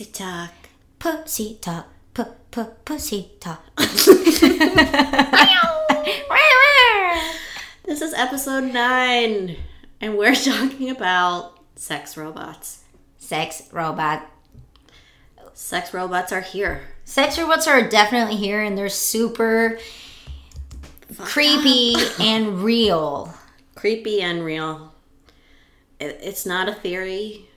Pussy Talk. Pussy talk. P- p- pussy talk. This is episode 9, and we're talking about sex robots. Sex robot. Sex robots are here. Sex robots are definitely here and they're super creepy and real. Creepy and real. It, it's not a theory.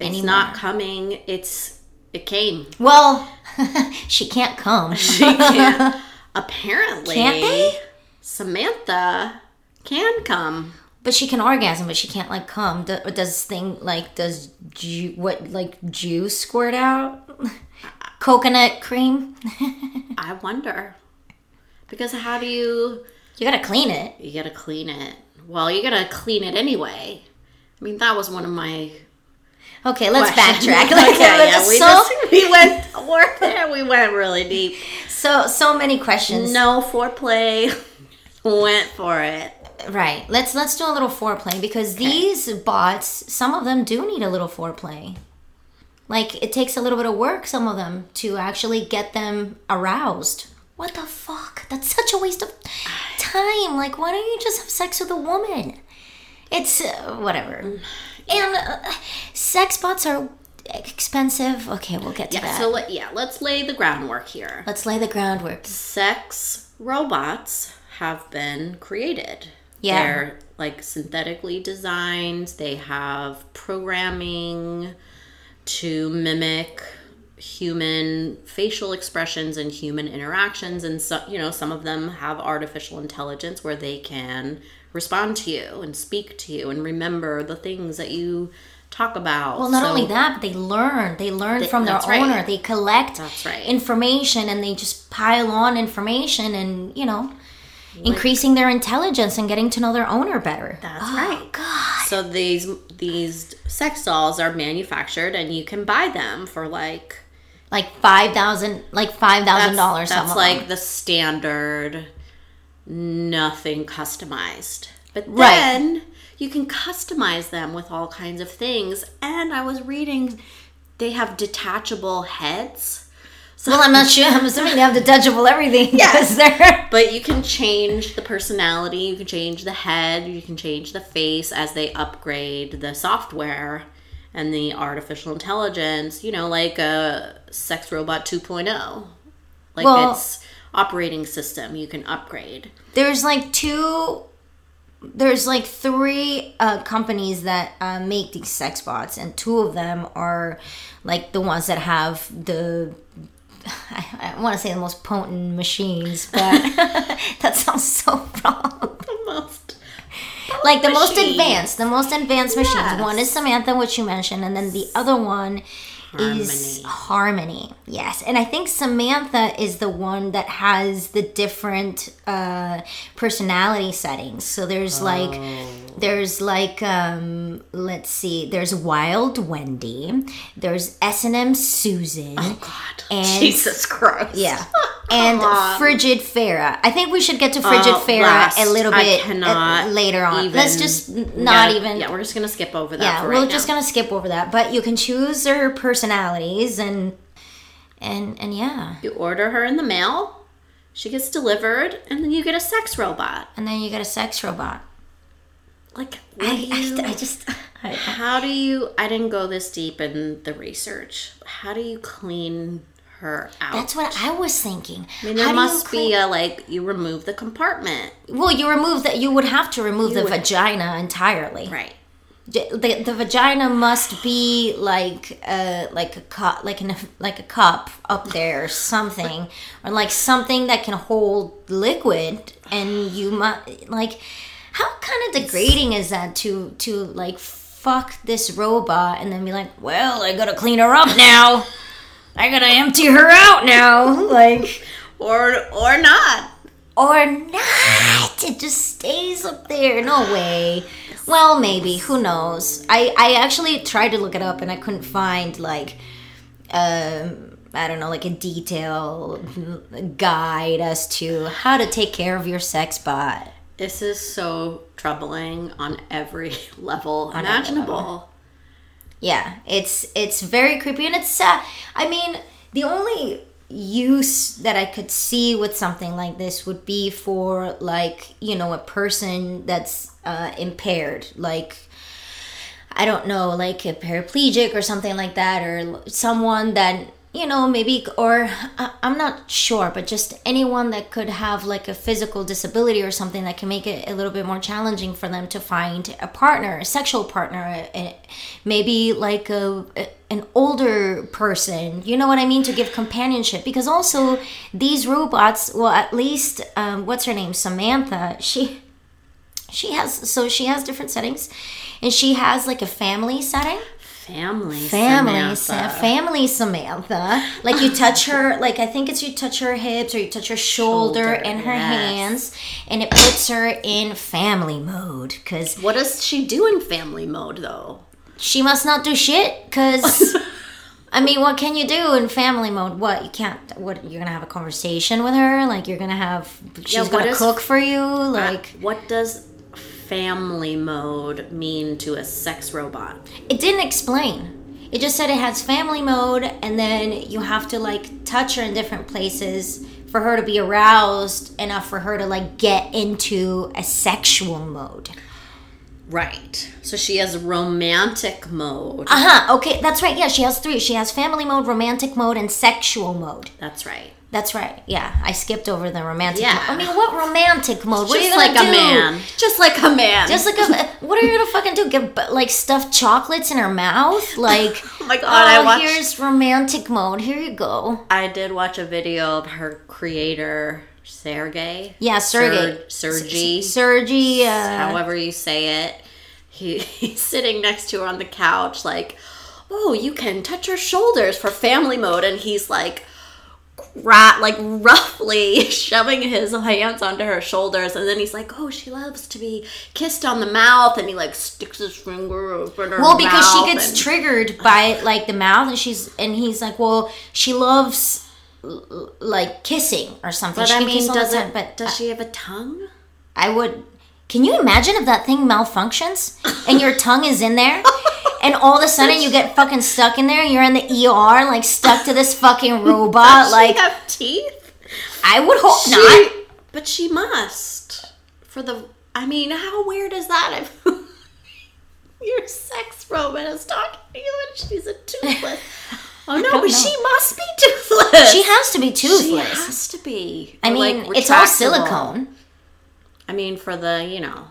It's Anymore. not coming. It's it came. Well, she can't come. She can't. Apparently, Can't they? Samantha can come. But she can orgasm, but she can't like come. Do- Does thing like does ju- what like juice squirt out? Coconut cream. I wonder. Because how do you You gotta clean it. you gotta clean it? Well, you gotta clean it anyway. I mean, that was one of my Okay, let's questions. backtrack. okay, yeah, we so, just we went we're there. We went really deep. so so many questions. No foreplay. went for it. Right. Let's let's do a little foreplay because these bots, some of them do need a little foreplay. Like it takes a little bit of work, some of them, to actually get them aroused. What the fuck? That's such a waste of time. Like, why don't you just have sex with a woman? It's uh, whatever. And uh, sex bots are expensive. Okay, we'll get to Yeah. that. So let, yeah, let's lay the groundwork here. let's lay the groundwork. sex robots have been created. Yeah. They're like synthetically designed. They have programming to mimic human facial expressions and human interactions and so, you know some of them have artificial intelligence where they can respond to you and speak to you and remember the things that you talk about Well, not So- only that, but they learn. They learn from their right. owner. They collect right. information and they just pile on information and, you know, increasing their intelligence and getting to know their owner better. That's oh, right. God. So these these sex dolls are manufactured, and you can buy them for like Like 5000 like $5,000 that's, that's like the standard, nothing customized. But Right. then you can customize them with all kinds of things. And I was reading, they have detachable heads. So Well, I'm not sure. I'm assuming they have detachable everything. Yes. But you can change the personality, you can change the head, you can change the face as they upgrade the software and the artificial intelligence, you know, like a sex robot 2.0. Like Well- its operating system, you can upgrade. There's like two there's like three uh, companies that uh, make these sex bots and two of them are like the ones that have the I, I want to say the most potent machines but that sounds so wrong. The most like the most advanced the most advanced machines. One is samantha which you mentioned and then the other one is harmony. yes. And i think samantha is the one that has the different uh personality settings. So there's like Oh. There's like um let's see there's wild wendy there's s&m susan Oh God. And- Jesus Christ. yeah and on. frigid farrah i think we should get to frigid Oh, farrah last. a little bit uh, later on let's just not Yeah, even Yeah, we're just gonna skip over that. yeah, we're right just now. gonna skip over that. But you can choose their personalities and and and yeah, You order her in the mail. She gets delivered, and then you get a sex robot. and then you get a sex robot. Like, I, you- I, I just I, How do you? I didn't go this deep in the research. How do you clean her out? that's what I was thinking. I mean, there How must you be clean- a like you remove the compartment, well, you remove that. You would have to remove the would- vagina entirely. right? The, the, the vagina must be like uh like a cup like an like a cup up there or something or like something that can hold liquid and you must like how kind of degrading is that to to like fuck this robot and then be like well I gotta clean her up now I gotta empty her out now like Or or not. or not. It just stays up there. No way. Well, maybe. Who knows? I I actually tried to look it up and I couldn't find like um I don't know, like a detailed guide as to how to take care of your sex bot. This is so troubling on every level every imaginable. Yeah, it's it's very creepy and it's sad. I mean, the only use that I could see with something like this would be for like, you know, a person that's uh impaired, like I don't know, like a paraplegic or something like that or someone that you know, maybe, or I- I'm not sure, but just anyone that could have like a physical disability or something that can make it a little bit more challenging for them to find a partner, a sexual partner, maybe like a an older person. You know what I mean? To give companionship, because also these robots, well, at least um, what's her name, Samantha, she she has so she has different settings, and she has like a family setting Family. family Samantha. Sa- family samantha like you touch her like i think it's you touch her hips or you touch her shoulder, Shoulder, and her yes. hands and it puts her in family mode because What does she do in family mode though? she must not do shit because i mean what can you do in family mode what you can't what you're gonna have a conversation with her like you're gonna have she's what gonna is- cook for you like What does family mode mean to a sex robot? it didn't explain it just said it has family mode and then you have to like touch her in different places for her to be aroused enough for her to like get into a sexual mode Right. So she has romantic mode. uh-huh okay that's right yeah she has three she has family mode romantic mode and sexual mode That's right. That's right yeah i skipped over the romantic Yeah. mode i mean what romantic mode what are you Just gonna like do a man. Just like a man. just like a what are you gonna fucking do Give like stuffed chocolates in her mouth like Oh my God, I oh, watched- here's romantic mode here you go I did watch a video of her creator, Sergey. Yeah, Sergey. Ser- Sergey. Uh, however you say it. He, he's sitting next to her on the couch, like, oh, you can touch her shoulders for family mode. And he's like, rat, like roughly shoving his hands onto her shoulders. And then he's like, oh, she loves to be kissed on the mouth. And he like sticks his finger over her mouth. well, because she gets and- triggered by like the mouth, and she's and he's like, well, she loves like kissing or something. But she I mean, kiss all the does it, but does she have a tongue? I would. Can you imagine if that thing malfunctions and your tongue is in there? And all of a sudden you get fucking stuck in there. You're in the ER, like stuck to this fucking robot. Does Like she have teeth? I would hope She- not. But she must. For the. I mean, how weird is that if your sex robot is talking to you and she's a toothless? Oh no, but know. she must be toothless. She has to be toothless. She has to be. I mean, like, it's all silicone. I mean, for the you know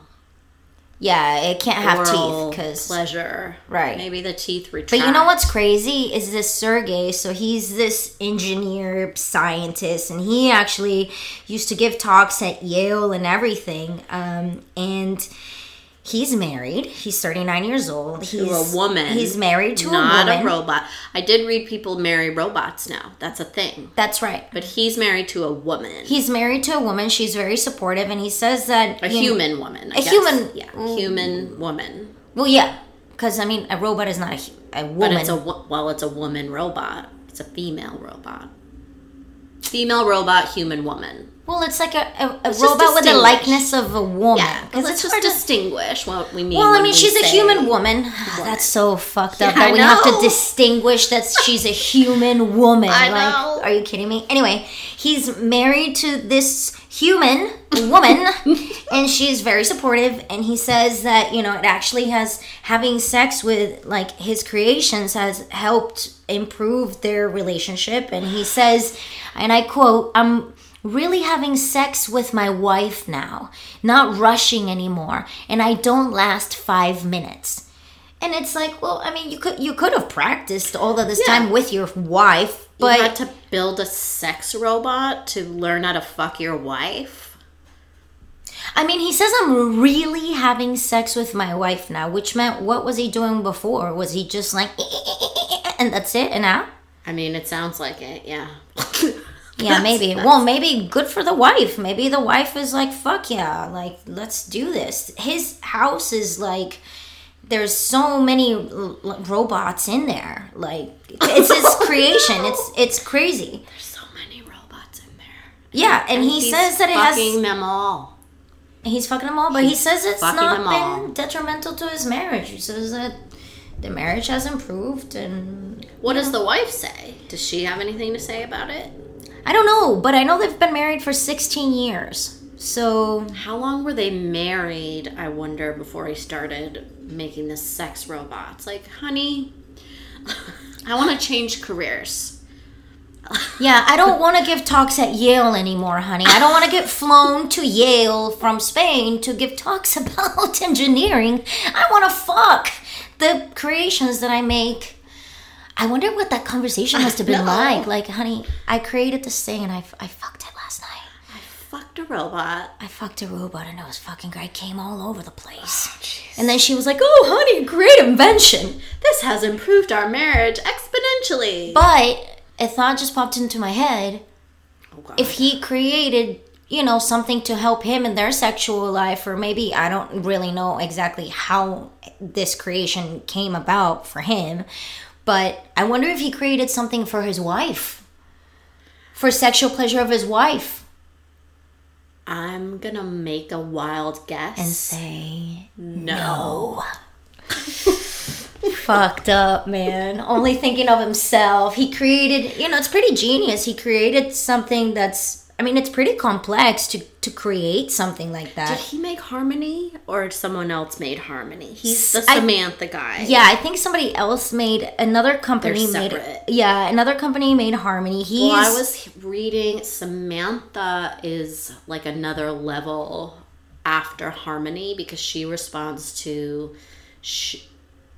Yeah, it can't have teeth because. pleasure, Right. Maybe the teeth retract. But you know what's crazy is this Sergey. So he's this engineer scientist, and he actually used to give talks at Yale and everything. Um, and he's married. He's thirty nine years old. To he's a woman. He's married to not a woman. Not a robot. I did read people marry robots now. That's a thing. That's right. But he's married to a woman. He's married to a woman. She's very supportive, and he says that a you know- human woman. I a guess. human- Yeah, human woman. well, yeah, because I mean, a robot is not a, a woman. But it's a well, it's a woman robot. It's a female robot. Female robot, human woman. Well, it's like a, a, a robot with the likeness of a woman. Yeah, because it's just distinguish what we mean. Well, I mean, we she's a human woman. That's so fucked up Yeah, that we have to distinguish that she's a human woman. I like, know. are you kidding me? Anyway, he's married to this human woman, and she's very supportive. And he says that you know it actually has having sex with like his creations has helped improve their relationship. And he says, and I quote, "I'm." Really having sex with my wife now, not rushing anymore, and I don't last five minutes. And it's like, well, I mean, you could you could have practiced all of this Yeah. time with your wife, You but had to build a sex robot to learn how to fuck your wife. I mean, he says I'm really having sex with my wife now, which meant what was he doing before? Was he just like, and that's it, and now? I mean, it sounds like it. Yeah. Yeah, maybe. Well, maybe good for the wife. Maybe the wife is like, fuck yeah, like, let's do this. His house is like, there's so many l- l- robots in there. Like, it's his oh, creation. It's it's crazy. There's so many robots in there. Yeah, and he He's says that it fucking has. them all. He's fucking them all, but he says it's not been detrimental to his marriage. He says that the marriage has improved, and What does the wife say? Does she have anything to say about it? I don't know, but I know they've been married for 16 years. So How long were they married, I wonder, before he started making the sex robots? Like, honey, I want to change careers. yeah, I don't want to give talks at Yale anymore, honey. I don't want to get flown to Yale from Spain to give talks about engineering. I want to fuck the creations that I make. I wonder what that conversation must have been like. Like, honey, I created this thing and I, I fucked it last night. I fucked a robot. I fucked a robot and it was fucking great. I came all over the place. Oh, and then she was like, oh, honey, great invention. This has improved our marriage exponentially. But a thought just popped into my head. oh. If he created, you know, something to help him in their sexual life, or maybe I don't really know exactly how this creation came about for him, but I wonder if he created something for his wife, for sexual pleasure of his wife, I'm gonna make a wild guess. and say, no. fucked up, man. Only thinking of himself. He created, you know, it's pretty genius. He created something that's, I mean, it's pretty complex to to create something like that. Did he make Harmony or someone else made Harmony? He's the I- Samantha guy. Yeah, I think somebody else made another company They're made separate. Yeah, another company made Harmony. He's Well, I was reading Samantha is like another level after Harmony because she responds to she,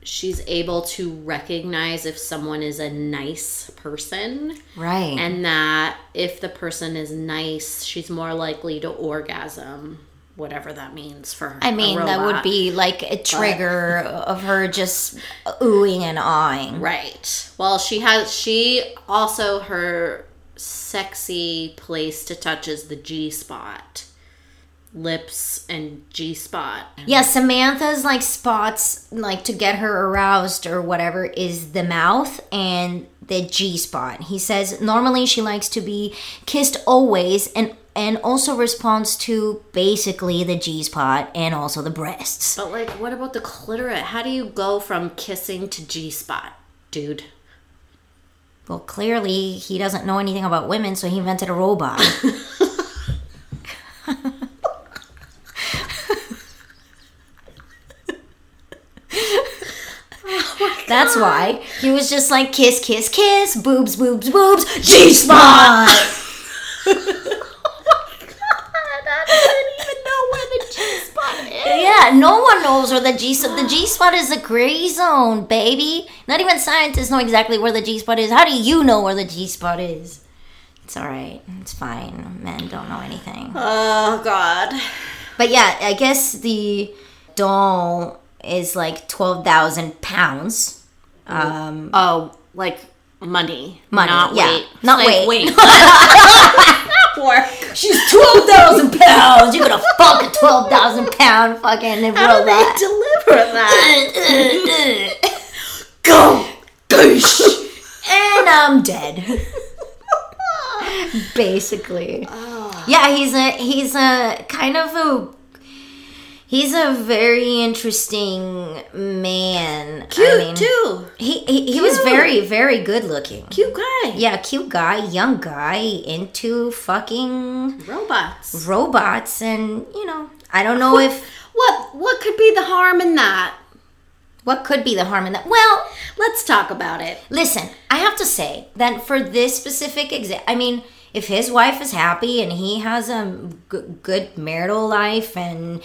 she's able to recognize if someone is a nice person right. and that if the person is nice, she's more likely to orgasm, whatever that means for her. I mean, that would be like a trigger of her just oohing and awing. Right. Well, she has she also her sexy place to touch is the G spot. Lips and G spot. Yeah, Samantha's like spots like to get her aroused or whatever is the mouth and the G spot. He says normally she likes to be kissed always and and also responds to basically the G spot and also the breasts. But like what about the clitoris? How do you go from kissing to G spot, dude? Well, clearly he doesn't know anything about women, so he invented a robot. That's why he was just like kiss, kiss, kiss, boobs, boobs, boobs, G spot. Oh I didn't even know where the G spot is. Yeah, no one knows where the G spot. the G spot is a gray zone, baby. Not even scientists know exactly where the G spot is. How do you know where the G spot is? It's all right. It's fine. Men don't know anything. Oh god. But yeah, I guess the doll is like twelve thousand pounds. Um, Oh, like money. Money, Not yeah. weight. Not Like weight. Work. she's twelve thousand pounds. You're gonna fuck a twelve thousand pound fucking How do they deliver that? Go, and I'm dead. Basically, yeah. He's a he's a kind of a he's a very interesting man. Cute I mean, too. He he, he was very very good looking. Cute guy. Yeah, cute guy, young guy into fucking Robots. robots, and you know, I don't know if What what could be the harm in that? what could be the harm in that. Well, Let's talk about it. listen, I have to say that for this specific example, I mean, if his wife is happy and he has a g- good marital life and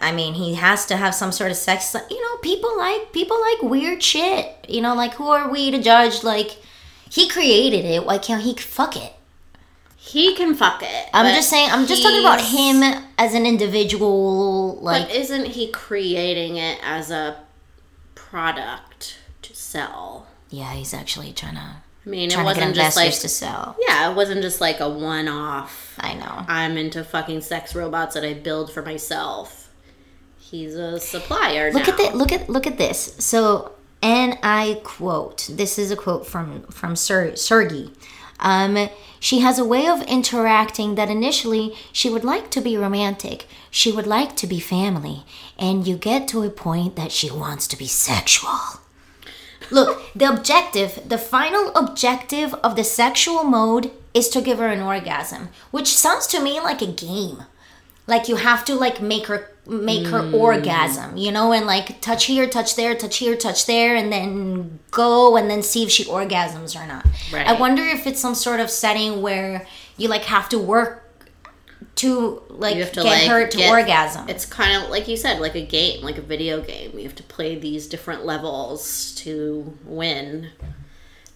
I mean, he has to have some sort of sex. You know, people like people like weird shit. You know, like who are we to judge? Like, he created it. Why can't he fuck it? He can fuck it. I'm just saying. I'm just talking about him as an individual. Like, But isn't he creating it as a product to sell? yeah, he's actually trying to I mean, it trying to get wasn't just like to sell. yeah, it wasn't just like a one-off. I know. I'm into fucking sex robots that I build for myself. He's a supplier. Look now. at that. Look at look at this. So, and I quote. This is a quote from from Ser- Sergey. Um, she has a way of interacting that initially she would like to be romantic, she would like to be family, and you get to a point that she wants to be sexual. Look, the objective, the final objective of the sexual mode is to give her an orgasm, which sounds to me like a game. Like you have to like make her make her orgasm, you know, and like touch here, touch there, touch here, touch there, and then go and then see if she orgasms or not. Right. I wonder if it's some sort of setting where you like have to work to like to get like her to get- orgasm. It's kind of like you said, like a game, like a video game. You have to play these different levels to win.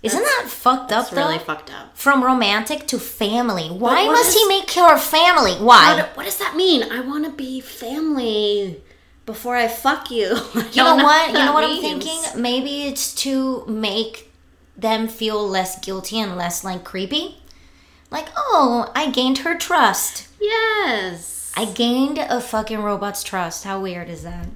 Isn't that fucked up though? really fucked up. From romantic to family. Why must he make her family? Why? What, what does that mean? I want to be family before I fuck you. I You know don't what? You know what I'm thinking? Maybe it's to make them feel less guilty and less like creepy. Like, oh, I gained her trust. Yes. I gained a fucking robot's trust. How weird is that?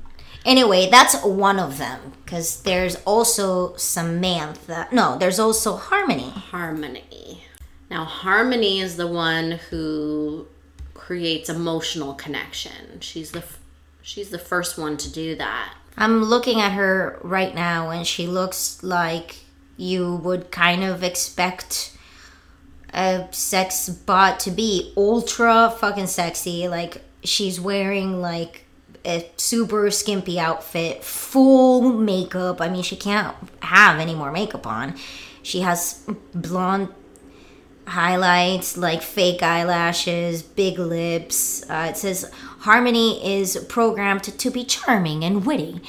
Anyway, that's one of them because there's also Samantha. No, there's also Harmony. Harmony. Now, Harmony is the one who creates emotional connection. She's the f- she's the first one to do that. I'm looking at her right now and she looks like you would kind of expect a sex bot to be ultra fucking sexy. Like she's wearing like a super skimpy outfit, full makeup. I mean, she can't have any more makeup on. She has blonde highlights, like fake eyelashes, big lips. Uh, it says Harmony is programmed to be charming and witty,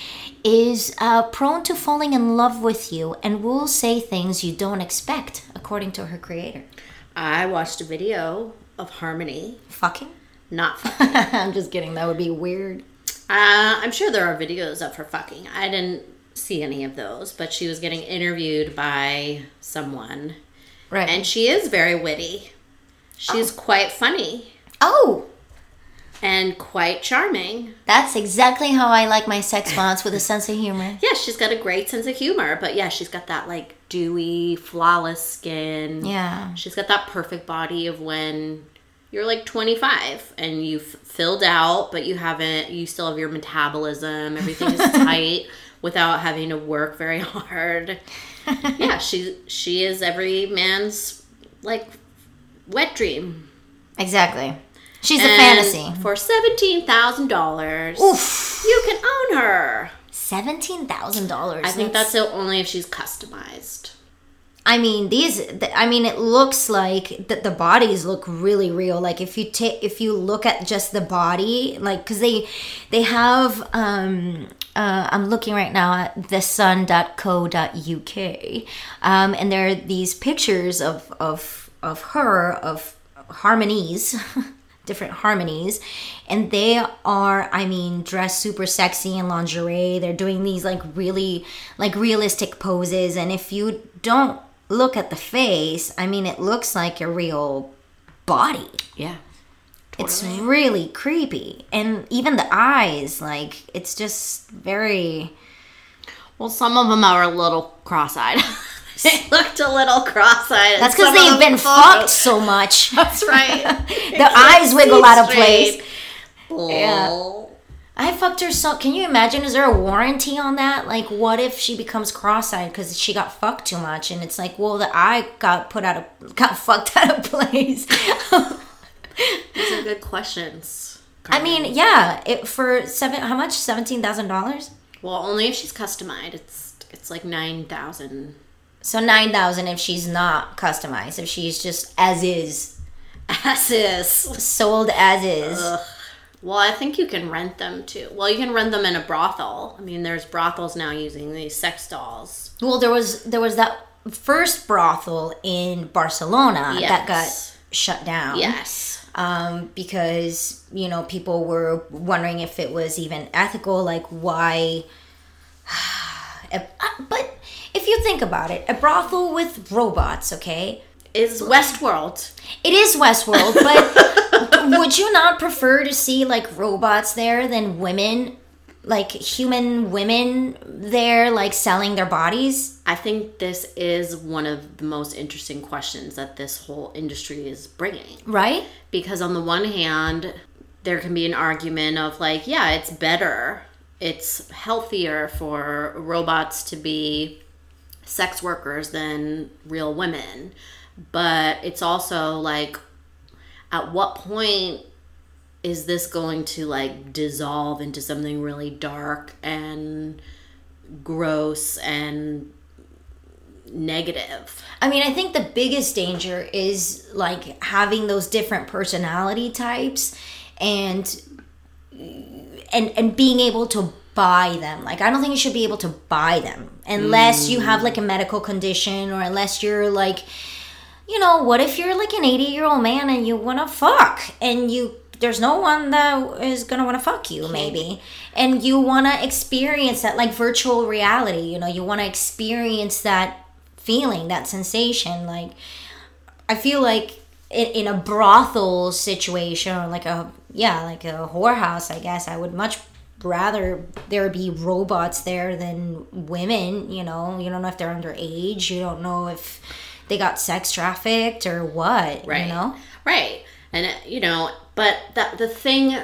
is uh, prone to falling in love with you, and will say things you don't expect, according to her creator. I watched a video of Harmony, Fucking? not fucking. I'm just kidding. That would be weird. Uh, I'm sure there are videos of her fucking. I didn't see any of those, but she was getting interviewed by someone, Right. and she is very witty. She's quite funny oh, and quite charming. that's exactly how I like my sex bots with a sense of humor. Yeah, she's got a great sense of humor, but yeah, she's got that like dewy, flawless skin. Yeah. She's got that perfect body of when you're like 25 and you've filled out, but you haven't, you still have your metabolism. Everything is tight without having to work very hard. yeah, she she is every man's like wet dream. Exactly. She's a fantasy. For seventeen thousand dollars, you can own her. Seventeen thousand dollars. I think that's it only if she's customized. I mean, these. I mean, it looks like that the bodies look really real. Like if you take, if you look at just the body, like because they, they have. um uh, I'm looking right now at thesun.co.uk, um, and there are these pictures of of of her of harmonies. different harmonies and they are i mean dressed super sexy in lingerie they're doing these like really like realistic poses and if you don't look at the face i mean it looks like a real body Yeah. it's really creepy and even the eyes like it's just very Well, some of them are a little cross-eyed. they looked a little cross-eyed. that's because they've been photos. fucked so much That's right. the eyes wiggle out of place Yeah. I fucked her so. Can you imagine? Is there a warranty on that? Like, what if she becomes cross-eyed because she got fucked too much? And it's like, well, the eye got put out of, got fucked out of place. These are good questions. I mean, yeah, it for seven. How much? Seventeen thousand dollars. well, only if she's customized. It's it's like nine thousand. So nine thousand if she's not customized. If she's just as is, As is. sold as is. Well, I think you can rent them too. Well, you can rent them in a brothel. I mean, there's brothels now using these sex dolls. Well, there was there was that first brothel in Barcelona that got shut down. Yes. um, because you know people were wondering if it was even ethical like why uh, but if you think about it a brothel with robots okay Is Westworld. it is westworld but would you not prefer to see like robots there than women like human women there like selling their bodies I think this is one of the most interesting questions that this whole industry is bringing. right Because, on the one hand, there can be an argument of like, yeah, it's better, it's healthier for robots to be sex workers than real women. But it's also like, at what point is this going to like dissolve into something really dark and gross and negative? I mean, I think the biggest danger is like having those different personality types and and and being able to buy them. Like I don't think you should be able to buy them unless you have like a mm. medical condition or unless you're like you know, what if you're like an 80-year-old man and you want to fuck and you there's no one that is going to want to fuck you maybe and you want to experience that like virtual reality, you know, you want to experience that feeling, that sensation like I feel like in, in a brothel situation or like a yeah like a whorehouse I guess I would much rather there be robots there than women you know you don't know if they're underage you don't know if they got sex trafficked or what Right. you know Right. And uh, you know, but that the thing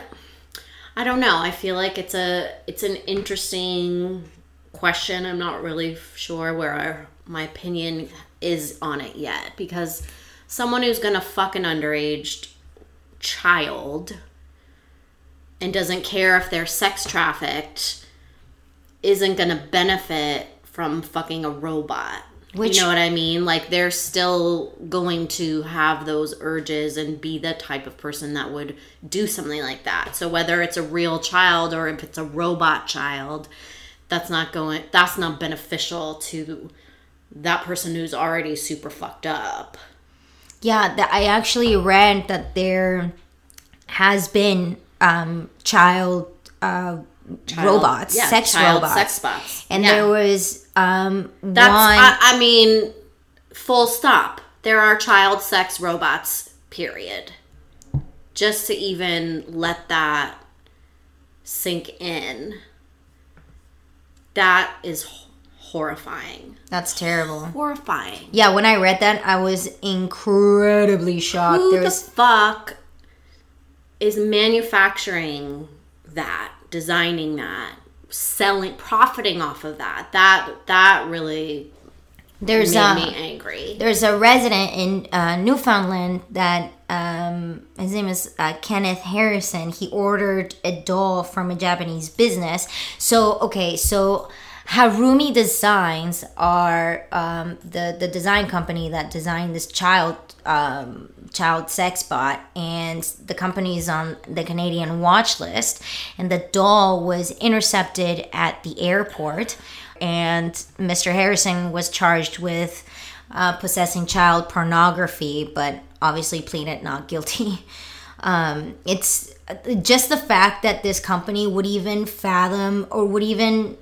I don't know. I feel like it's a it's an interesting question. I'm not really sure where our, my opinion is on it yet because someone who's going to fuck an underage child and doesn't care if they're sex trafficked isn't going to benefit from fucking a robot. Which- you know what I mean? Like they're still going to have those urges and be the type of person that would do something like that. So whether it's a real child or if it's a robot child, that's not going that's not beneficial to that person who's already super fucked up. Yeah, that I actually read that there has been um, child, uh, robots, yeah, sex child robots, sex bots. and Yeah. there was um, That's one. I, I mean, full stop. There are child sex robots. Period. Just to even let that sink in. That is horrifying. that's terrible. Horrifying. Yeah, when I read that, I was incredibly shocked. Who the fuck is manufacturing that, designing that, selling, profiting off of that? That that really there's made a me angry. there's a resident in uh, Newfoundland that um, his name is uh, Kenneth Harrison. He ordered a doll from a Japanese business. So okay, so Harumi Designs are um, the the design company that designed this child um, child sex bot, and the company is on the Canadian watch list. And the doll was intercepted at the airport, and Mr. Harrison was charged with uh, possessing child pornography, but obviously pleaded not guilty. Um, it's just the fact that this company would even fathom or would even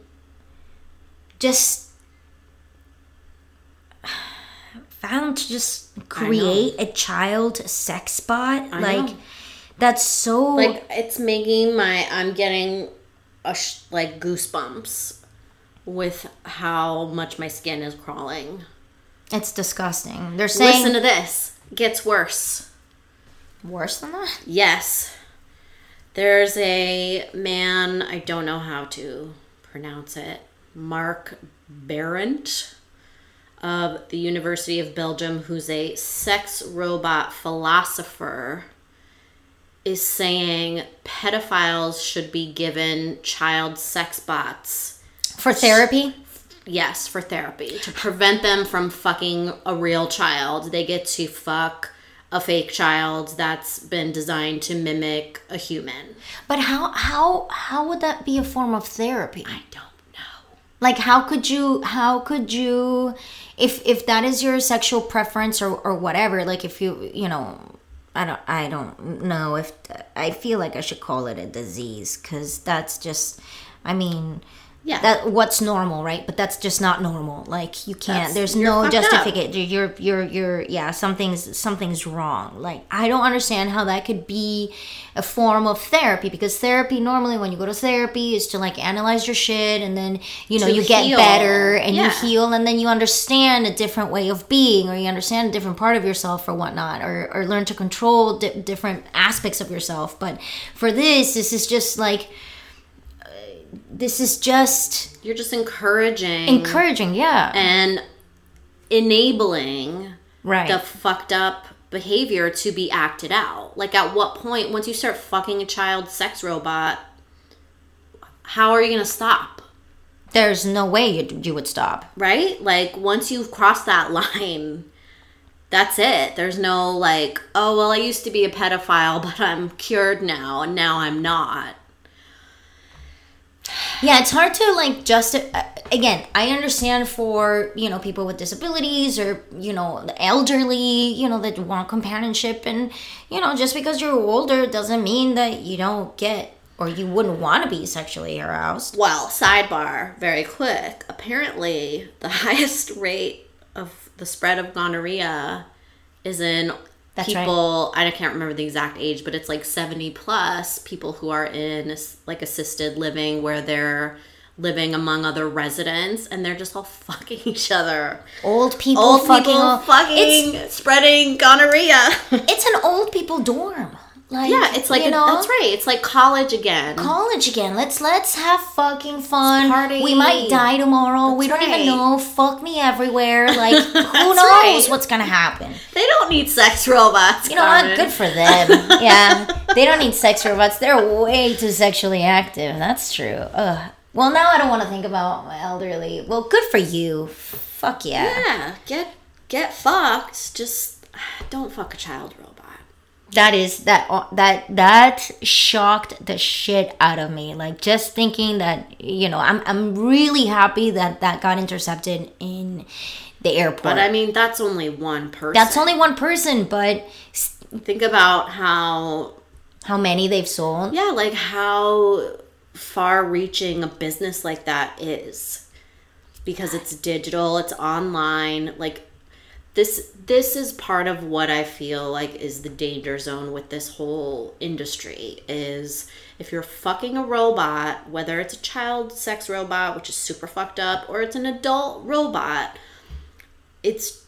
just fathom to just create a child sex bot like know. that's so like it's making my i'm getting a sh- like goosebumps with how much my skin is crawling. It's disgusting. They're saying listen to this. Gets worse. Worse than that? Yes. There's a man i don't know how to pronounce it mark Berendt of the university of belgium who's a sex robot philosopher is saying pedophiles should be given child sex bots for therapy Yes, for therapy to prevent them from fucking a real child. They get to fuck a fake child that's been designed to mimic a human. but how how how would that be a form of therapy I don't know. like how could you how could you if if that is your sexual preference or or whatever like if you you know i don't i don't know if i feel like i should call it a disease because that's just i mean Yeah. that what's normal right? But that's just not normal. Like you can't That's- there's no justification you're you're you're yeah something's something's wrong. Like i don't understand how that could be a form of therapy because therapy normally when you go to therapy is to like analyze your shit and then you know To you get better and you heal and then you understand a different way of being or you understand a different part of yourself or whatnot or, or learn to control di- different aspects of yourself. But for this this is just like this is just You're just encouraging encouraging yeah and enabling right the fucked up behavior to be acted out. Like at what point once you start fucking a child sex robot, how are you going to stop? there's no way you, you would stop Right? Like once you've crossed that line, that's it. There's no like, oh well, I used to be a pedophile, but I'm cured now and now I'm not. Yeah it's hard to like just uh, again i understand for you know people with disabilities or you know the elderly you know that want companionship and you know just because you're older doesn't mean that you don't get or you wouldn't want to be sexually aroused Well, sidebar, very quick. Apparently, the highest rate of the spread of gonorrhea is in That's right. people. I can't remember the exact age, but it's like seventy plus people who are in like assisted living, where they're living among other residents, and they're just all fucking each other. old people Old fucking people fucking spreading gonorrhea. it's an old people dorm like yeah, it's like you a- know that's right. It's like college again. college again. Let's let's have fucking fun. party. We might die tomorrow. we don't That's even know. Fuck me everywhere. Like who knows right. what's gonna happen? they don't need sex robots. You know what? Good for them. yeah, they don't need sex robots. They're way too sexually active. That's true. Ugh. Well, now I don't want to think about my elderly. Well, good for you. Fuck yeah. Yeah, get get fucked. Just don't fuck a child robot. That is that uh, that that shocked the shit out of me. Like just thinking that you know, I'm I'm really happy that that got intercepted in the airport. But I mean, that's only one person. That's only one person, but Think about how how many they've sold? yeah, like how far-reaching a business like that is, because it's digital, it's online. Like this, this is part of what I feel like is the danger zone with this whole industry. Is if you're fucking a robot, whether it's a child sex robot, which is super fucked up, or it's an adult robot, it's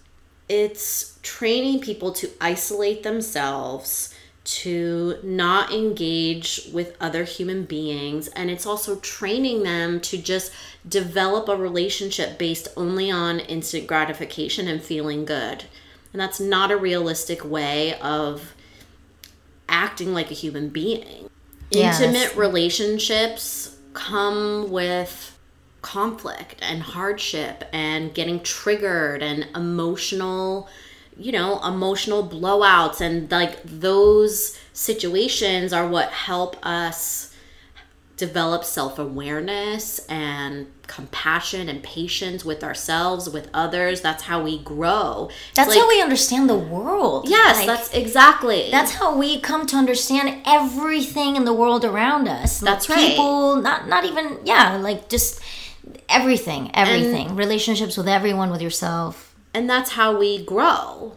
it's training people to isolate themselves to not engage with other human beings. And it's also training them to just develop a relationship based only on instant gratification and feeling good. And that's not a realistic way of acting like a human being. That's- intimate relationships come with conflict and hardship and getting triggered and emotional you know emotional blowouts and like those situations are what help us develop self-awareness and compassion and patience with ourselves with others that's how we grow That's like- how we understand the world. yes Like, that's exactly that's how we come to understand everything in the world around us. That's Like, right. People, not not even yeah, like just everything, everything. Relationships with everyone, with yourself. And that's how we grow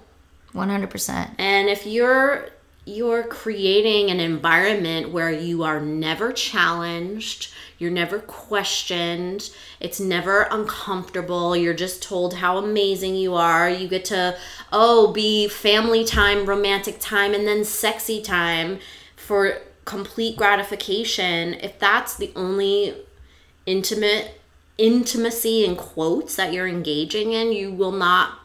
One hundred percent. And if you're you're creating an environment where you are never challenged, you're never questioned, it's never uncomfortable, you're just told how amazing you are, you get to oh, be family time, romantic time and then sexy time for complete gratification. If that's the only intimate intimacy in quotes that you're engaging in, you will not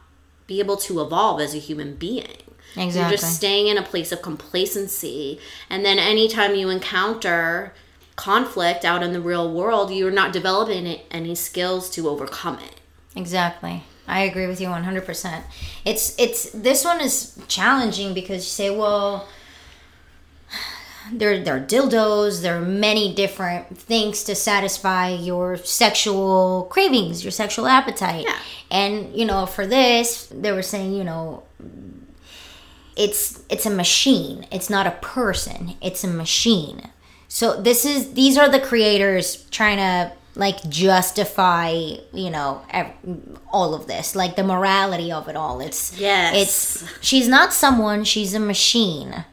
be able to evolve as a human being. Exactly. You're just staying in a place of complacency. And then anytime you encounter conflict out in the real world, you're not developing any- any skills to overcome it. Exactly. I agree with you 100%. It's it's this one is challenging because you say, well, there there are dildos, there are many different things to satisfy your sexual cravings, your sexual appetite. Yeah. And you know, for this, they were saying, you know, it's it's a machine. It's not a person. It's a machine. So this is these are the creators trying to like justify you know ev- all of this like the morality of it all it's Yes. it's she's not someone she's a machine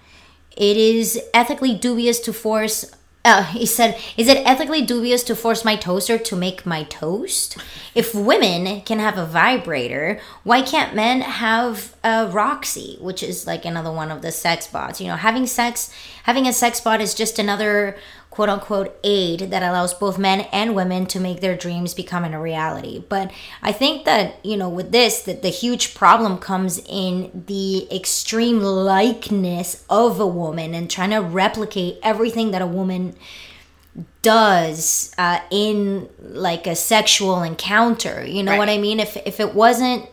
it is ethically dubious to force uh, he said, "Is it ethically dubious to force my toaster to make my toast? If women can have a vibrator, why can't men have a Roxxxy, which is like another one of the sex bots? You know, having sex, having a sex bot is just another quote unquote aid that allows both men and women to make their dreams become a reality. But I think that, you know, with this, that the huge problem comes in the extreme likeness of a woman and trying to replicate everything that a woman does uh, in like a sexual encounter. You know Right. what I mean? If if it wasn't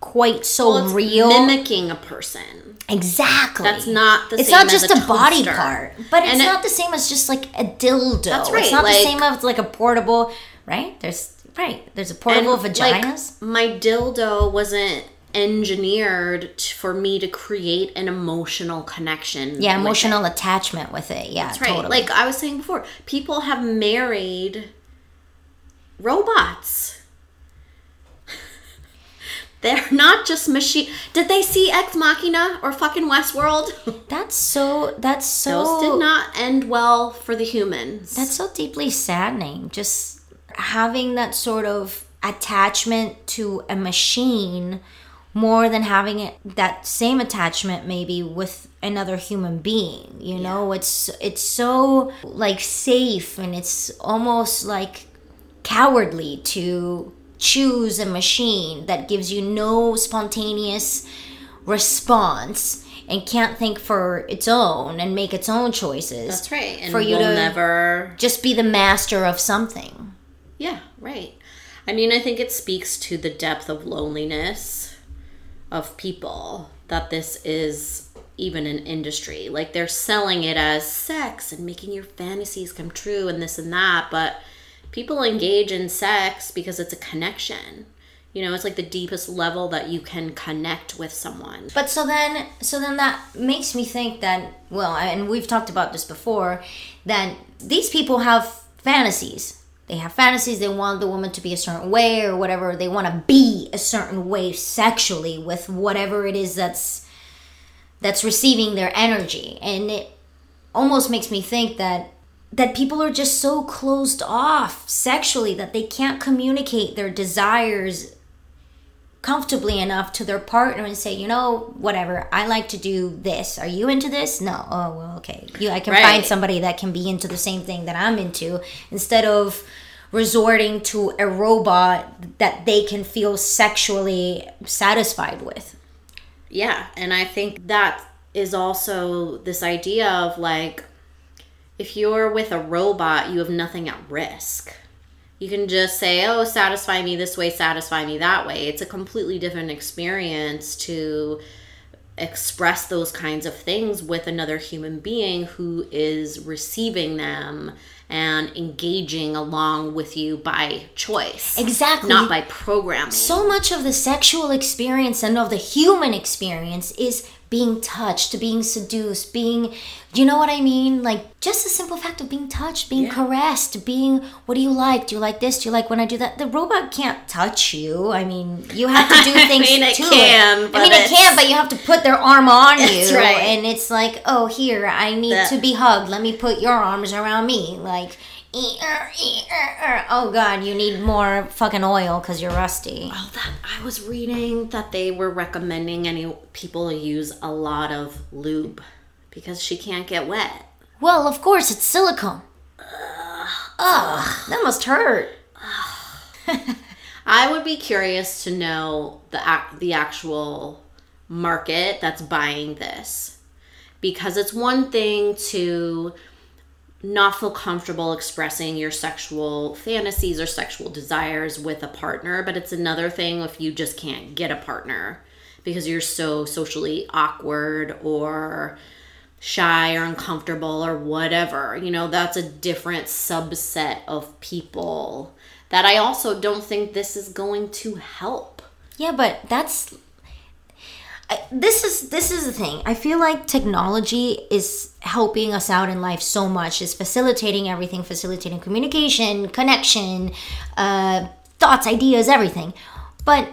quite so Well, real, mimicking a person. Exactly. That's not the it's same not as just a a, body part, but it's And it- not the same as just like a dildo. That's right, It's not like- the same as like a portable, right? There's right. There's a portable vaginas. Like, my dildo wasn't engineered t- for me to create an emotional connection. yeah, emotional it. attachment with it. Yeah, That's right. totally. Like I was saying before, people have married robots. They're not just machine. Did they see Ex Machina or fucking Westworld? that's so. That's so. Those did not end well for the humans. That's so deeply saddening. Just having that sort of attachment to a machine more than having it that same attachment maybe with another human being you know it's it's so like safe and it's almost like cowardly to choose a machine that gives you no spontaneous response and can't think for its own and make its own choices That's right. And for you we'll to never just be the master of something. Yeah, right. I mean, I think it speaks to the depth of loneliness of people that this is even an industry. Like they're selling it as sex and making your fantasies come true and this and that, but people engage in sex because it's a connection. You know, it's like the deepest level that you can connect with someone. But so then, so then that makes me think that well, and we've talked about this before, that these people have fantasies. They have fantasies. They want the woman to be a certain way or whatever. They want to be a certain way sexually with whatever it is that's that's receiving their energy, and it almost makes me think that that people are just so closed off sexually that they can't communicate their desires comfortably enough to their partner and say, you know, whatever, I like to do this. Are you into this? No. Oh, well, okay. You, I can find somebody that can be into the same thing that I'm into instead of resorting to a robot that they can feel sexually satisfied with. Yeah, and I think that is also this idea of like if you're with a robot, you have nothing at risk. You can just say, "Oh, satisfy me this way, satisfy me that way." It's a completely different experience to express those kinds of things with another human being who is receiving them and engaging along with you by choice. Exactly. Not by programming. so much of the sexual experience and of the human experience is being touched, being seduced, being, you know what I mean? Like just the simple fact of being touched, being caressed, being, what do you like? Do you like this? Do you like when I do that? The robot can't touch you. I mean, you have to do things I mean, it to can, it. I mean, it can, but you have to put their arm on you, right. and it's like, oh, here, I need That- to be hugged. Let me put your arms around me, like. Oh God, you need more fucking oil because you're rusty. Oh, that I was reading that they were recommending any people use a lot of lube because she can't get wet. Well, of course, it's silicone. Ugh, that must hurt. I would be curious to know the ac- the actual market that's buying this because it's one thing to not feel comfortable expressing your sexual fantasies or sexual desires with a partner, but it's another thing if you just can't get a partner because you're so socially awkward or shy or uncomfortable or whatever. You know, that's a different subset of people that I also don't think this is going to help. Yeah, but that's. I- this is this is the thing. I feel like technology is helping us out in life so much. It's facilitating everything, facilitating communication, connection, uh, thoughts, ideas, everything. But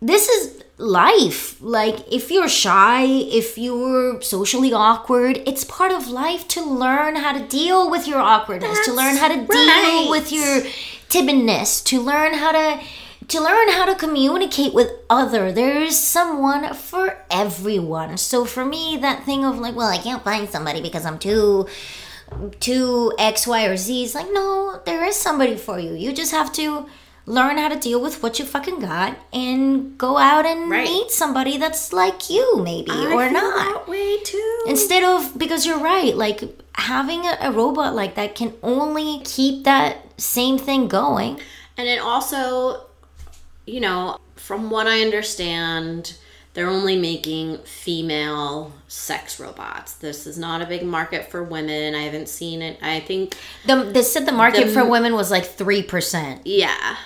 this is life. Like if you're shy, if you're socially awkward, it's part of life to learn how to deal with your awkwardness, to learn how to right. deal with your timidness, to learn how to to learn how to communicate with other. There's someone for everyone. So for me, that thing of like, well, I can't find somebody because I'm too too X, Y, or Z is like, no, there is somebody for you. You just have to learn how to deal with what you fucking got and go out and Right. meet somebody that's like you, maybe, or I feel not. that way too. Instead of, because you're right, like having a, a robot like that can only keep that same thing going. And it also, you know, from what I understand, they're only making female sex robots. This is not a big market for women. I haven't seen it. I think, The, they said the market The- for women was like 3%. yeah.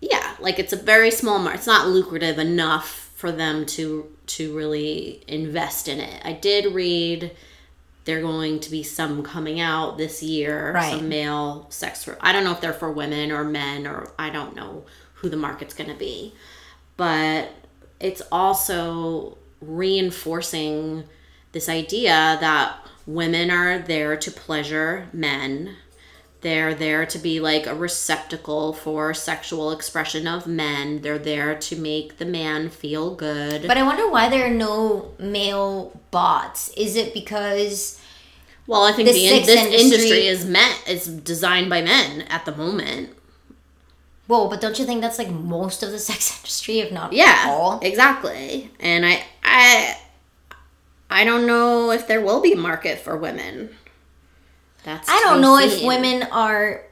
Yeah, like it's a very small market. It's not lucrative enough for them to to really invest in it. I did read they're going to be some coming out this year, Right. some male sex. ro- I don't know if they're for women or men or I don't know who the market's going to be, but it's also reinforcing this idea that women are there to pleasure men. They're there to be like a receptacle for sexual expression of men. They're there to make the man feel good. But I wonder why there are no male bots. Is it because well, I think the the, in, this industry- industry is meant is designed by men at the moment. Whoa, but don't you think that's like most of the sex industry, if not Yeah, all? exactly. And I, I, I don't know if there will be a market for women. That's I don't know if women are.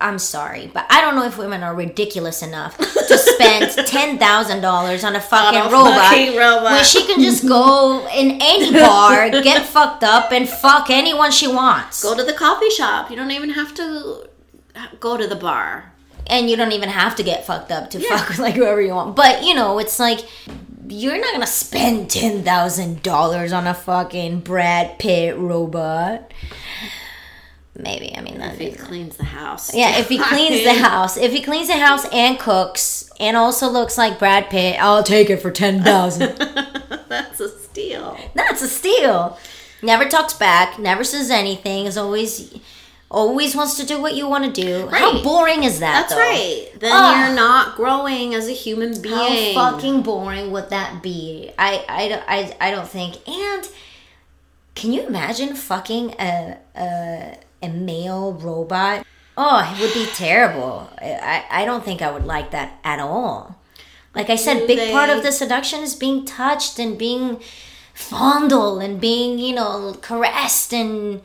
I'm sorry, but I don't know if women are ridiculous enough to spend ten thousand dollars on a fucking On a robot, fucking robot. when she can just go in any bar, get fucked up, and fuck anyone she wants, go to the coffee shop. You don't even have to go to the bar. And you don't even have to get fucked up to fuck with like whoever you want. But you know, it's like you're not gonna spend ten thousand dollars on a fucking Brad Pitt robot. Maybe I mean that. If he cleans the house. Yeah, if he cleans the house, if he cleans the house and cooks and also looks like Brad Pitt, I'll take it for ten thousand. That's a steal. That's a steal. Never talks back, never says anything. Is always, always wants to do what you want to do. How boring is that? That's though? right. Then Ugh. you're not growing as a human being. How fucking boring would that be? I, I, don't- I, I don't think. And can you imagine fucking a, a, a male robot? Oh, it would be terrible. I, I don't think I would like that at all. Like I said, Do big part of the seduction is being touched and being fondled and being, you know, caressed and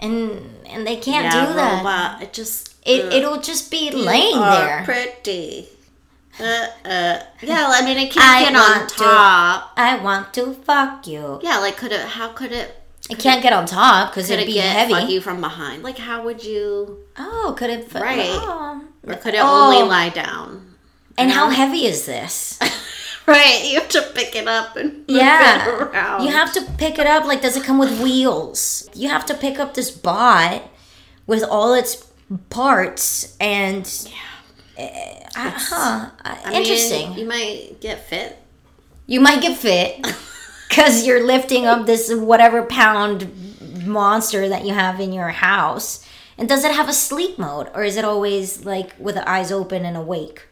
and and they can't yeah, do that. robot. It just It ugh. it'll just be laying there. Pretty. Uh, uh. Yeah, I mean, it I can't get on want to- top. I want to fuck you. Yeah, like could it? How could it? It can't get on top because it'd it be get heavy. fuck you from behind? Like, how would you? Oh, could it? Right. Oh. Or could it Oh. only lie down? And how heavy is this? Right, you have to pick it up and Yeah. it around. You have to pick it up. Like, does it come with wheels? You have to pick up this bot with all its parts and. Yeah. huh. uh, I mean, Interesting. you might get fit. You might get fit because you're lifting up this whatever pound monster that you have in your house. And does it have a sleep mode or is it always like with the eyes open and awake?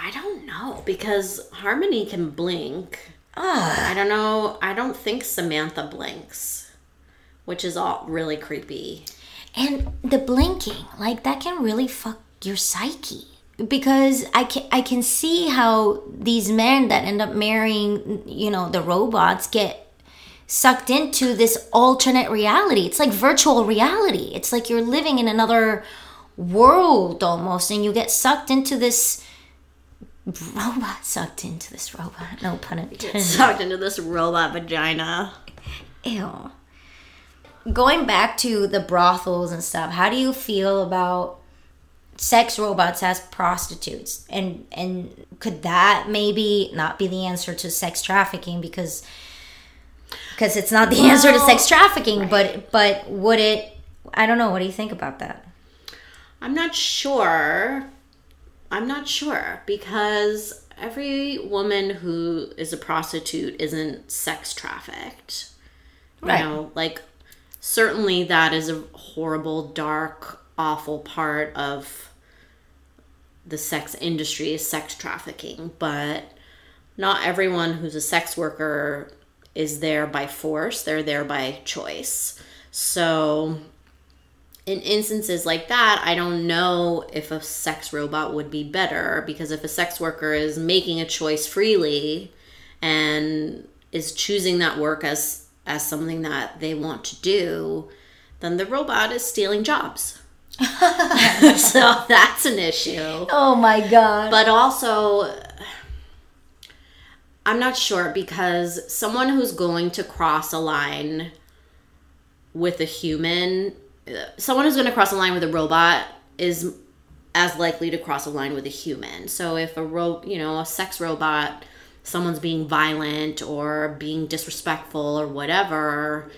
I don't know because Harmony can blink. Ah, I don't know. I don't think Samantha blinks, which is all really creepy. and the blinking, like that can really fuck your psyche. Because I can I can see how these men that end up marrying, you know, the robots get sucked into this alternate reality. It's like virtual reality. It's like you're living in another world almost and you get sucked into this robot sucked into this robot. No pun intended. Sucked into this robot vagina. Ew. Going back to the brothels and stuff, how do you feel about sex robots as prostitutes and and could that maybe not be the answer to sex trafficking because because it's not the answer to sex trafficking but but would it i don't know what do you think about that I'm not sure. I'm not sure because every woman who is a prostitute isn't sex trafficked. Right. You know, like certainly that is a horrible, dark, awful part of the sex industry is sex trafficking, but not everyone who's a sex worker is there by force. They're there by choice. So in instances like that, I don't know if a sex robot would be better because if a sex worker is making a choice freely and is choosing that work as as something that they want to do, then the robot is stealing jobs. so that's an issue. oh my god But also I'm not sure because someone who's going to cross a line with a human someone who's going to cross a line with a robot is as likely to cross a line with a human. So if a ro- you know, a sex robot, someone's being violent or being disrespectful or whatever,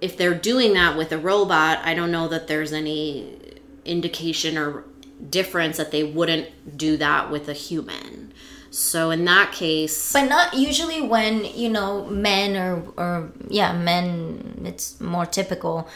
if they're doing that with a robot, I don't know that there's any indication or difference that they wouldn't do that with a human. So in that case, but not usually when you know men or or yeah men it's more typical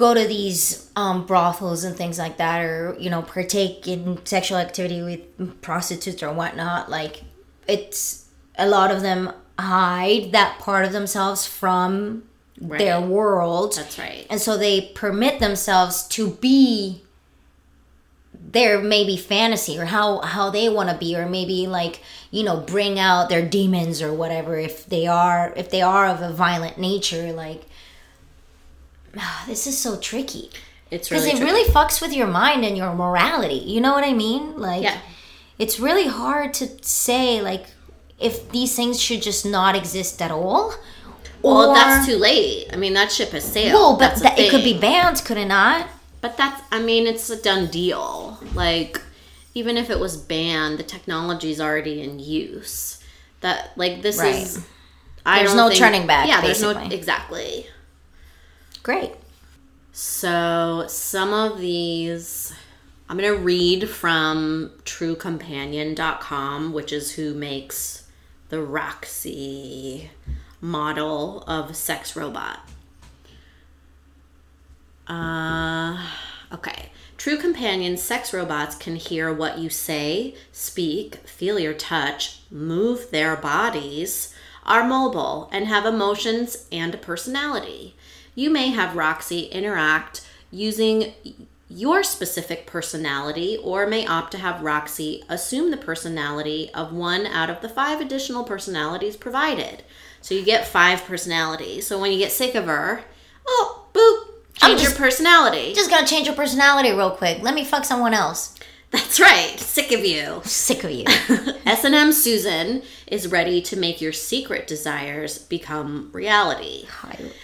go to these um, brothels and things like that or you know partake in sexual activity with prostitutes or whatnot like it's a lot of them hide that part of themselves from their world that's right. and so they permit themselves to be their maybe fantasy or how how they want to be or maybe like you know bring out their demons or whatever if they are if they are of a violent nature like Ah, this is so tricky It's really because it tricky. really fucks with your mind and your morality you know what i mean like Yeah. it's really hard to say like if these things should just not exist at all Well, or- that's too late. I mean, that ship has sailed. well but That's the that, it could be banned could it not But that's, I mean, it's a done deal. Like, even if it was banned, the technology's already in use. That, like, this Right. is. I There's no think- turning back, Yeah, there's no. Exactly. Great So, some of these. I'm going to read from truecompanion.com, which is who makes the Roxxxy model of sex robot. Uh, okay. True companion sex robots can hear what you say, speak, feel your touch, move their bodies, are mobile, and have emotions and a personality. You may have Roxxxy interact using your specific personality or may opt to have Roxxxy assume the personality of one out of the five additional personalities provided. So you get five personalities. So when you get sick of her, oh, boop, change your personality. Just gotta change your personality real quick. Let me fuck someone else. That's right. Sick of you. Sick of you. S&M Susan is ready to make your secret desires become reality.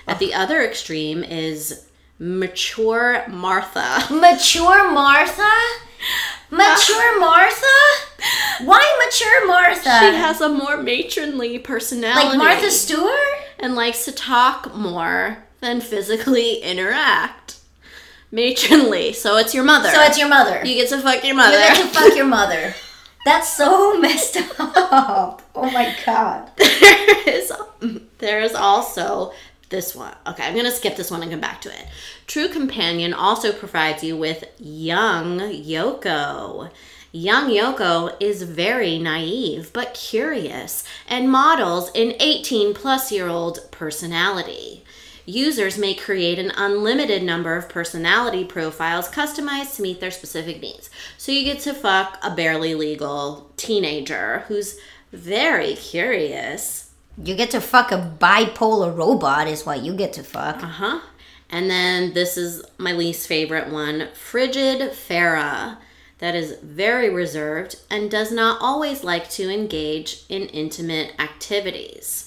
At the other extreme is mature Martha. Mature Martha? Mature Martha? Why mature Martha? She has a more matronly personality. like Martha Stewart? and likes to talk more than physically interact. Matronly. So it's your mother. So it's your mother. you get to fuck your mother. You get to fuck your mother. That's so messed up. Oh my god. there is there is also this one. Okay, I'm gonna skip this one and come back to it. True Companion also provides you with Young Yoko. Young Yoko is very naive but curious and models an 18 plus year old personality. Users may create an unlimited number of personality profiles customized to meet their specific needs. So you get to fuck a barely legal teenager who's very curious. You get to fuck a bipolar robot is what you get to fuck. Uh huh. And then this is my least favorite one Frigid Farrah. That is very reserved and does not always like to engage in intimate activities.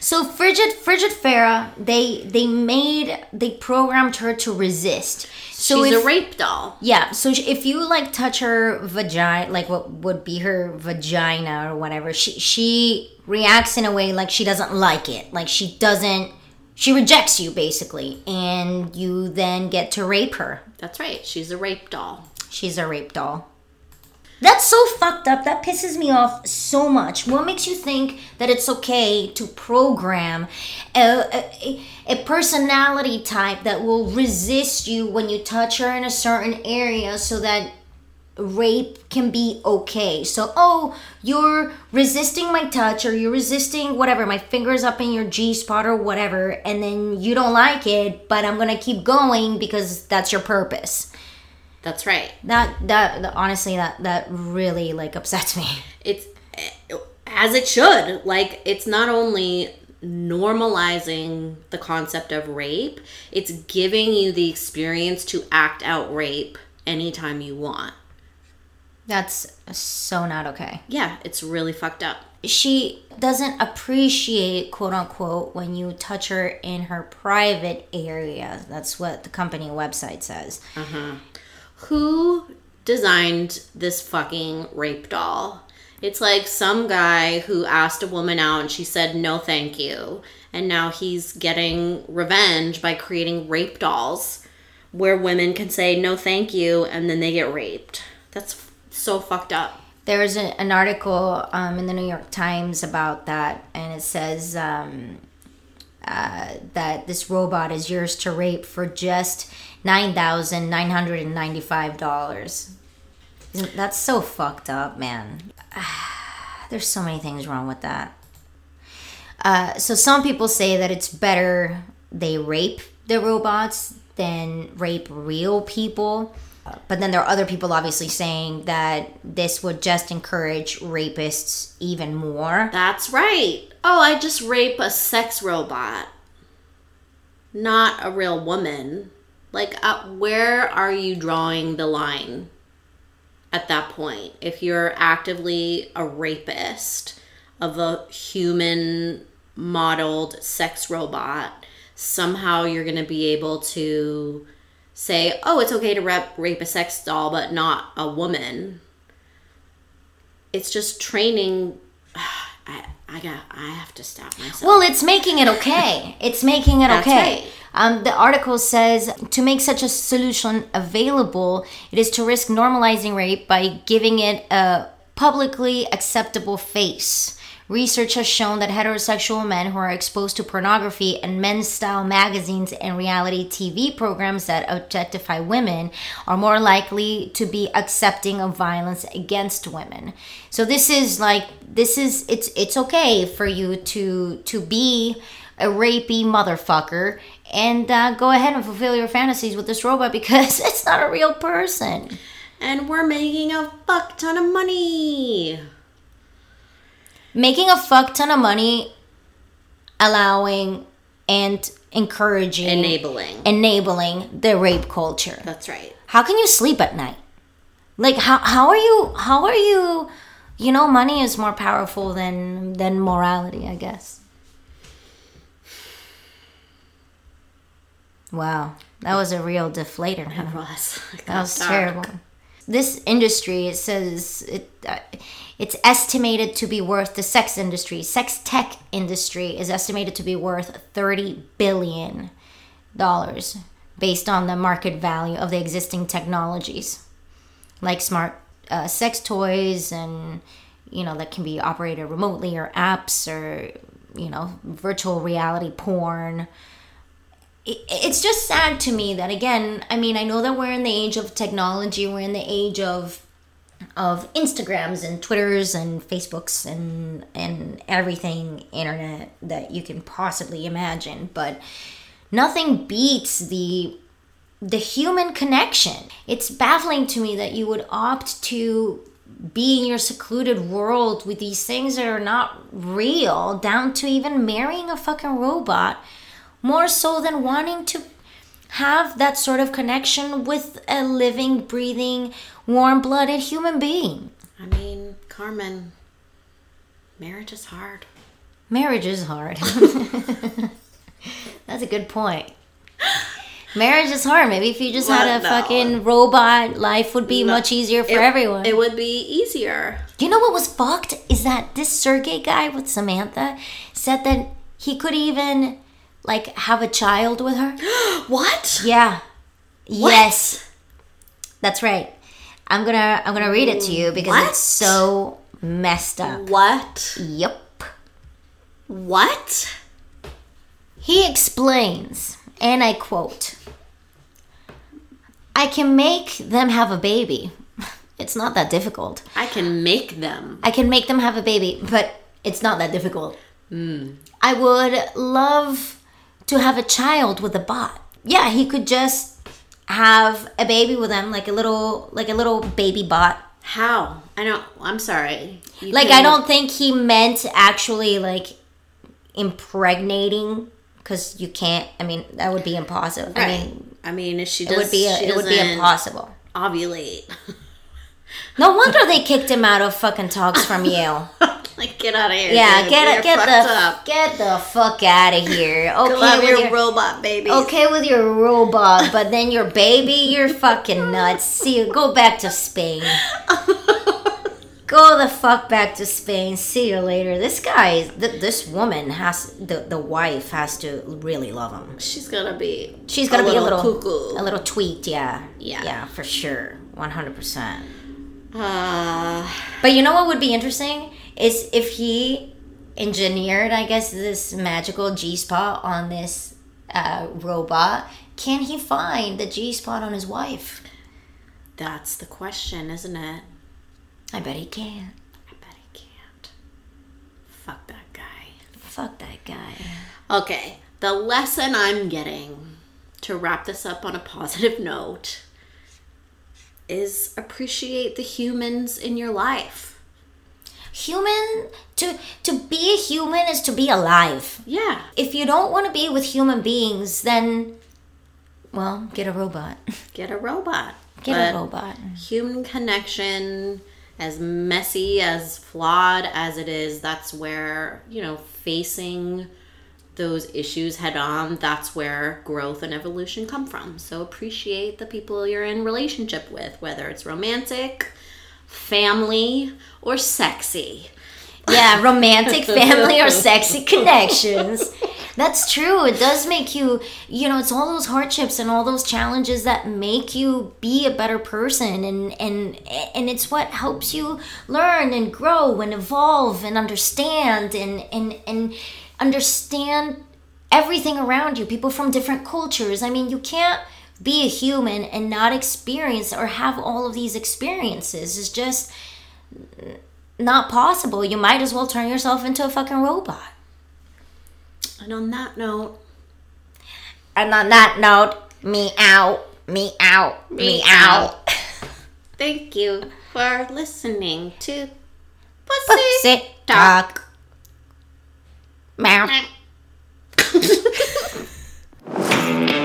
So Frigid Frigid Farrah, they they made they programmed her to resist. So She's if, a rape doll. yeah, so if you like touch her vagina, like what would be her vagina or whatever, she she reacts in a way like she doesn't like it, like she doesn't, she rejects you basically, and you then get to rape her. That's right. She's a rape doll. She's a rape doll. That's so fucked up. That pisses me off so much. What makes you think that it's okay to program a, a, a personality type that will resist you when you touch her in a certain area so that rape can be okay? So, oh, you're resisting my touch or you're resisting whatever, my fingers up in your G spot or whatever, and then you don't like it, but I'm gonna keep going because that's your purpose That's right. that that, that honestly that that really like upsets me It's as it should. Like, it's not only normalizing the concept of rape, it's giving you the experience to act out rape anytime you want. that's so not okay Yeah, it's really fucked up. she doesn't appreciate quote unquote when you touch her in her private area that's what the company website says uh-huh. Who designed this fucking rape doll? It's like some guy who asked a woman out and she said no thank you. And now he's getting revenge by creating rape dolls where women can say no thank you and then they get raped. That's f- so fucked up. there was a, an article um, in the new york times about that and it says um, uh, that this robot is yours to rape for just $9995 that's so fucked up man there's so many things wrong with that uh, so some people say that it's better they rape the robots than rape real people but then there are other people obviously saying that this would just encourage rapists even more. That's right. Oh, I just rape a sex robot, not a real woman. Like, uh, where are you drawing the line at that point? If you're actively a rapist of a human modeled sex robot, somehow you're going to be able to say, oh, it's okay to rep- rape a sex doll, but not a woman. It's just training. I, I got. I have to stop myself. Well, it's making it okay. It's making it okay. right. Um, the article says to make such a solution available, it is to risk normalizing rape by giving it a publicly acceptable face. Research has shown that heterosexual men who are exposed to pornography and men's style magazines and reality TV programs that objectify women are more likely to be accepting of violence against women. So this is like this is it's it's okay for you to to be a rapey motherfucker and uh, go ahead and fulfill your fantasies with this robot because it's not a real person. and we're making a fuck ton of money. Making a fuck ton of money, allowing and encouraging, Enabling. enabling the rape culture. That's right. How can you sleep at night? Like how how are you how are you you know money is more powerful than than morality, I guess. Wow. That was a real deflator. huh? It was. It That was dark. terrible. This industry, it says it, uh, it's estimated to be worth the sex industry, sex tech industry is estimated to be worth thirty billion dollars based on the market value of the existing technologies, like smart uh, sex toys and you know that can be operated remotely or apps or you know virtual reality porn it's just sad to me that again i mean i know that we're in the age of technology we're in the age of of instagrams and twitters and facebooks and and everything internet that you can possibly imagine but nothing beats the the human connection. It's baffling to me that you would opt to be in your secluded world with these things that are not real down to even marrying a fucking robot more so than wanting to have that sort of connection with a living, breathing, warm blooded human being. I mean, Carmen, marriage is hard. Marriage is hard. That's a good point. Marriage is hard. Maybe if you just had a No. fucking robot, life would be No. much easier for It- everyone. It would be easier. you know what was fucked is that this Sergi guy with Samantha said that he could even like have a child with her. What? Yeah. Yes. That's right. I'm gonna I'm gonna read it to you because What? it's so messed up. What? Yep. What? He explains, and I quote I can make them have a baby. It's not that difficult. I can make them. I can make them have a baby, but it's not that difficult. Hmm. I would love to have a child with a bot. Yeah, he could just have a baby with them, like a little, like a little baby bot. How? I don't. I'm sorry. You Like I don't think he meant actually like impregnating, because you can't. I mean, that would be impossible. I mean, I mean, if she does, it would be she it would be impossible. Ovulate. No wonder they kicked him out of fucking talks from Yale. like, get out of here. Yeah, dude. get You're get the up. get the fuck out of here. Okay, with your your, robot baby. okay with your robot, but then your baby, you're fucking nuts. See you. Go back to Spain. Go the fuck back to Spain. See you later. This guy, th- this woman has the the wife has to really love him. She's gonna be. She's gonna be a little cuckoo. a little tweaked. Yeah, Yeah. yeah, for sure, one hundred percent. Uh, But you know what would be interesting is if he engineered, I guess, this magical G spot on this uh, robot. Can he find the G spot on his wife? that's the question, isn't it? I bet he can. I bet he can't. Fuck that guy. Fuck that guy. Okay, the lesson I'm getting to wrap this up on a positive note is appreciate the humans in your life. Human to to be a human is to be alive. Yeah. If you don't want to be with human beings, then well, get a robot. Get a robot. Get But a robot. Human connection, as messy, as flawed as it is, that's where, you know, facing those issues head on, that's where growth and evolution come from. So appreciate the people you're in relationship with, whether it's romantic, family, or sexy. Yeah, romantic family or sexy connections. That's true. It does make you, you know, it's all those hardships and all those challenges that make you be a better person and and and it's what helps you learn and grow and evolve and understand and and and understand everything around you. People from different cultures. I mean, you can't be a human and not experience or have all of these experiences. It's just not possible. You might as well turn yourself into a fucking robot. And on that note, And on that note, me out, me out, me, Me out. thank you for listening to Pussy, Pussy talk. Meow. Talk.